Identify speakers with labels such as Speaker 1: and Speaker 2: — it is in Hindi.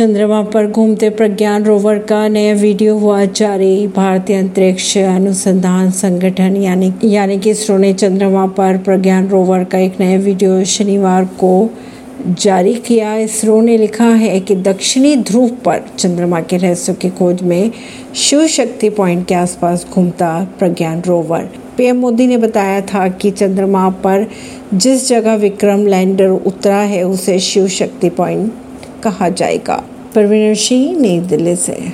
Speaker 1: चंद्रमा पर घूमते प्रज्ञान रोवर का नया वीडियो हुआ जारी। भारतीय अंतरिक्ष अनुसंधान संगठन, यानी यानी कि इसरो ने चंद्रमा पर प्रज्ञान रोवर का एक नया वीडियो शनिवार को जारी किया। इसरो ने लिखा है कि दक्षिणी ध्रुव पर चंद्रमा के रहस्यों की खोज में शिव शक्ति पॉइंट के आसपास घूमता प्रज्ञान रोवर। पीएम मोदी ने बताया था कि चंद्रमा पर जिस जगह विक्रम लैंडर उतरा है, उसे शिव शक्ति पॉइंट कहा जाएगा। परवीन सिंह नई दिल्ली से।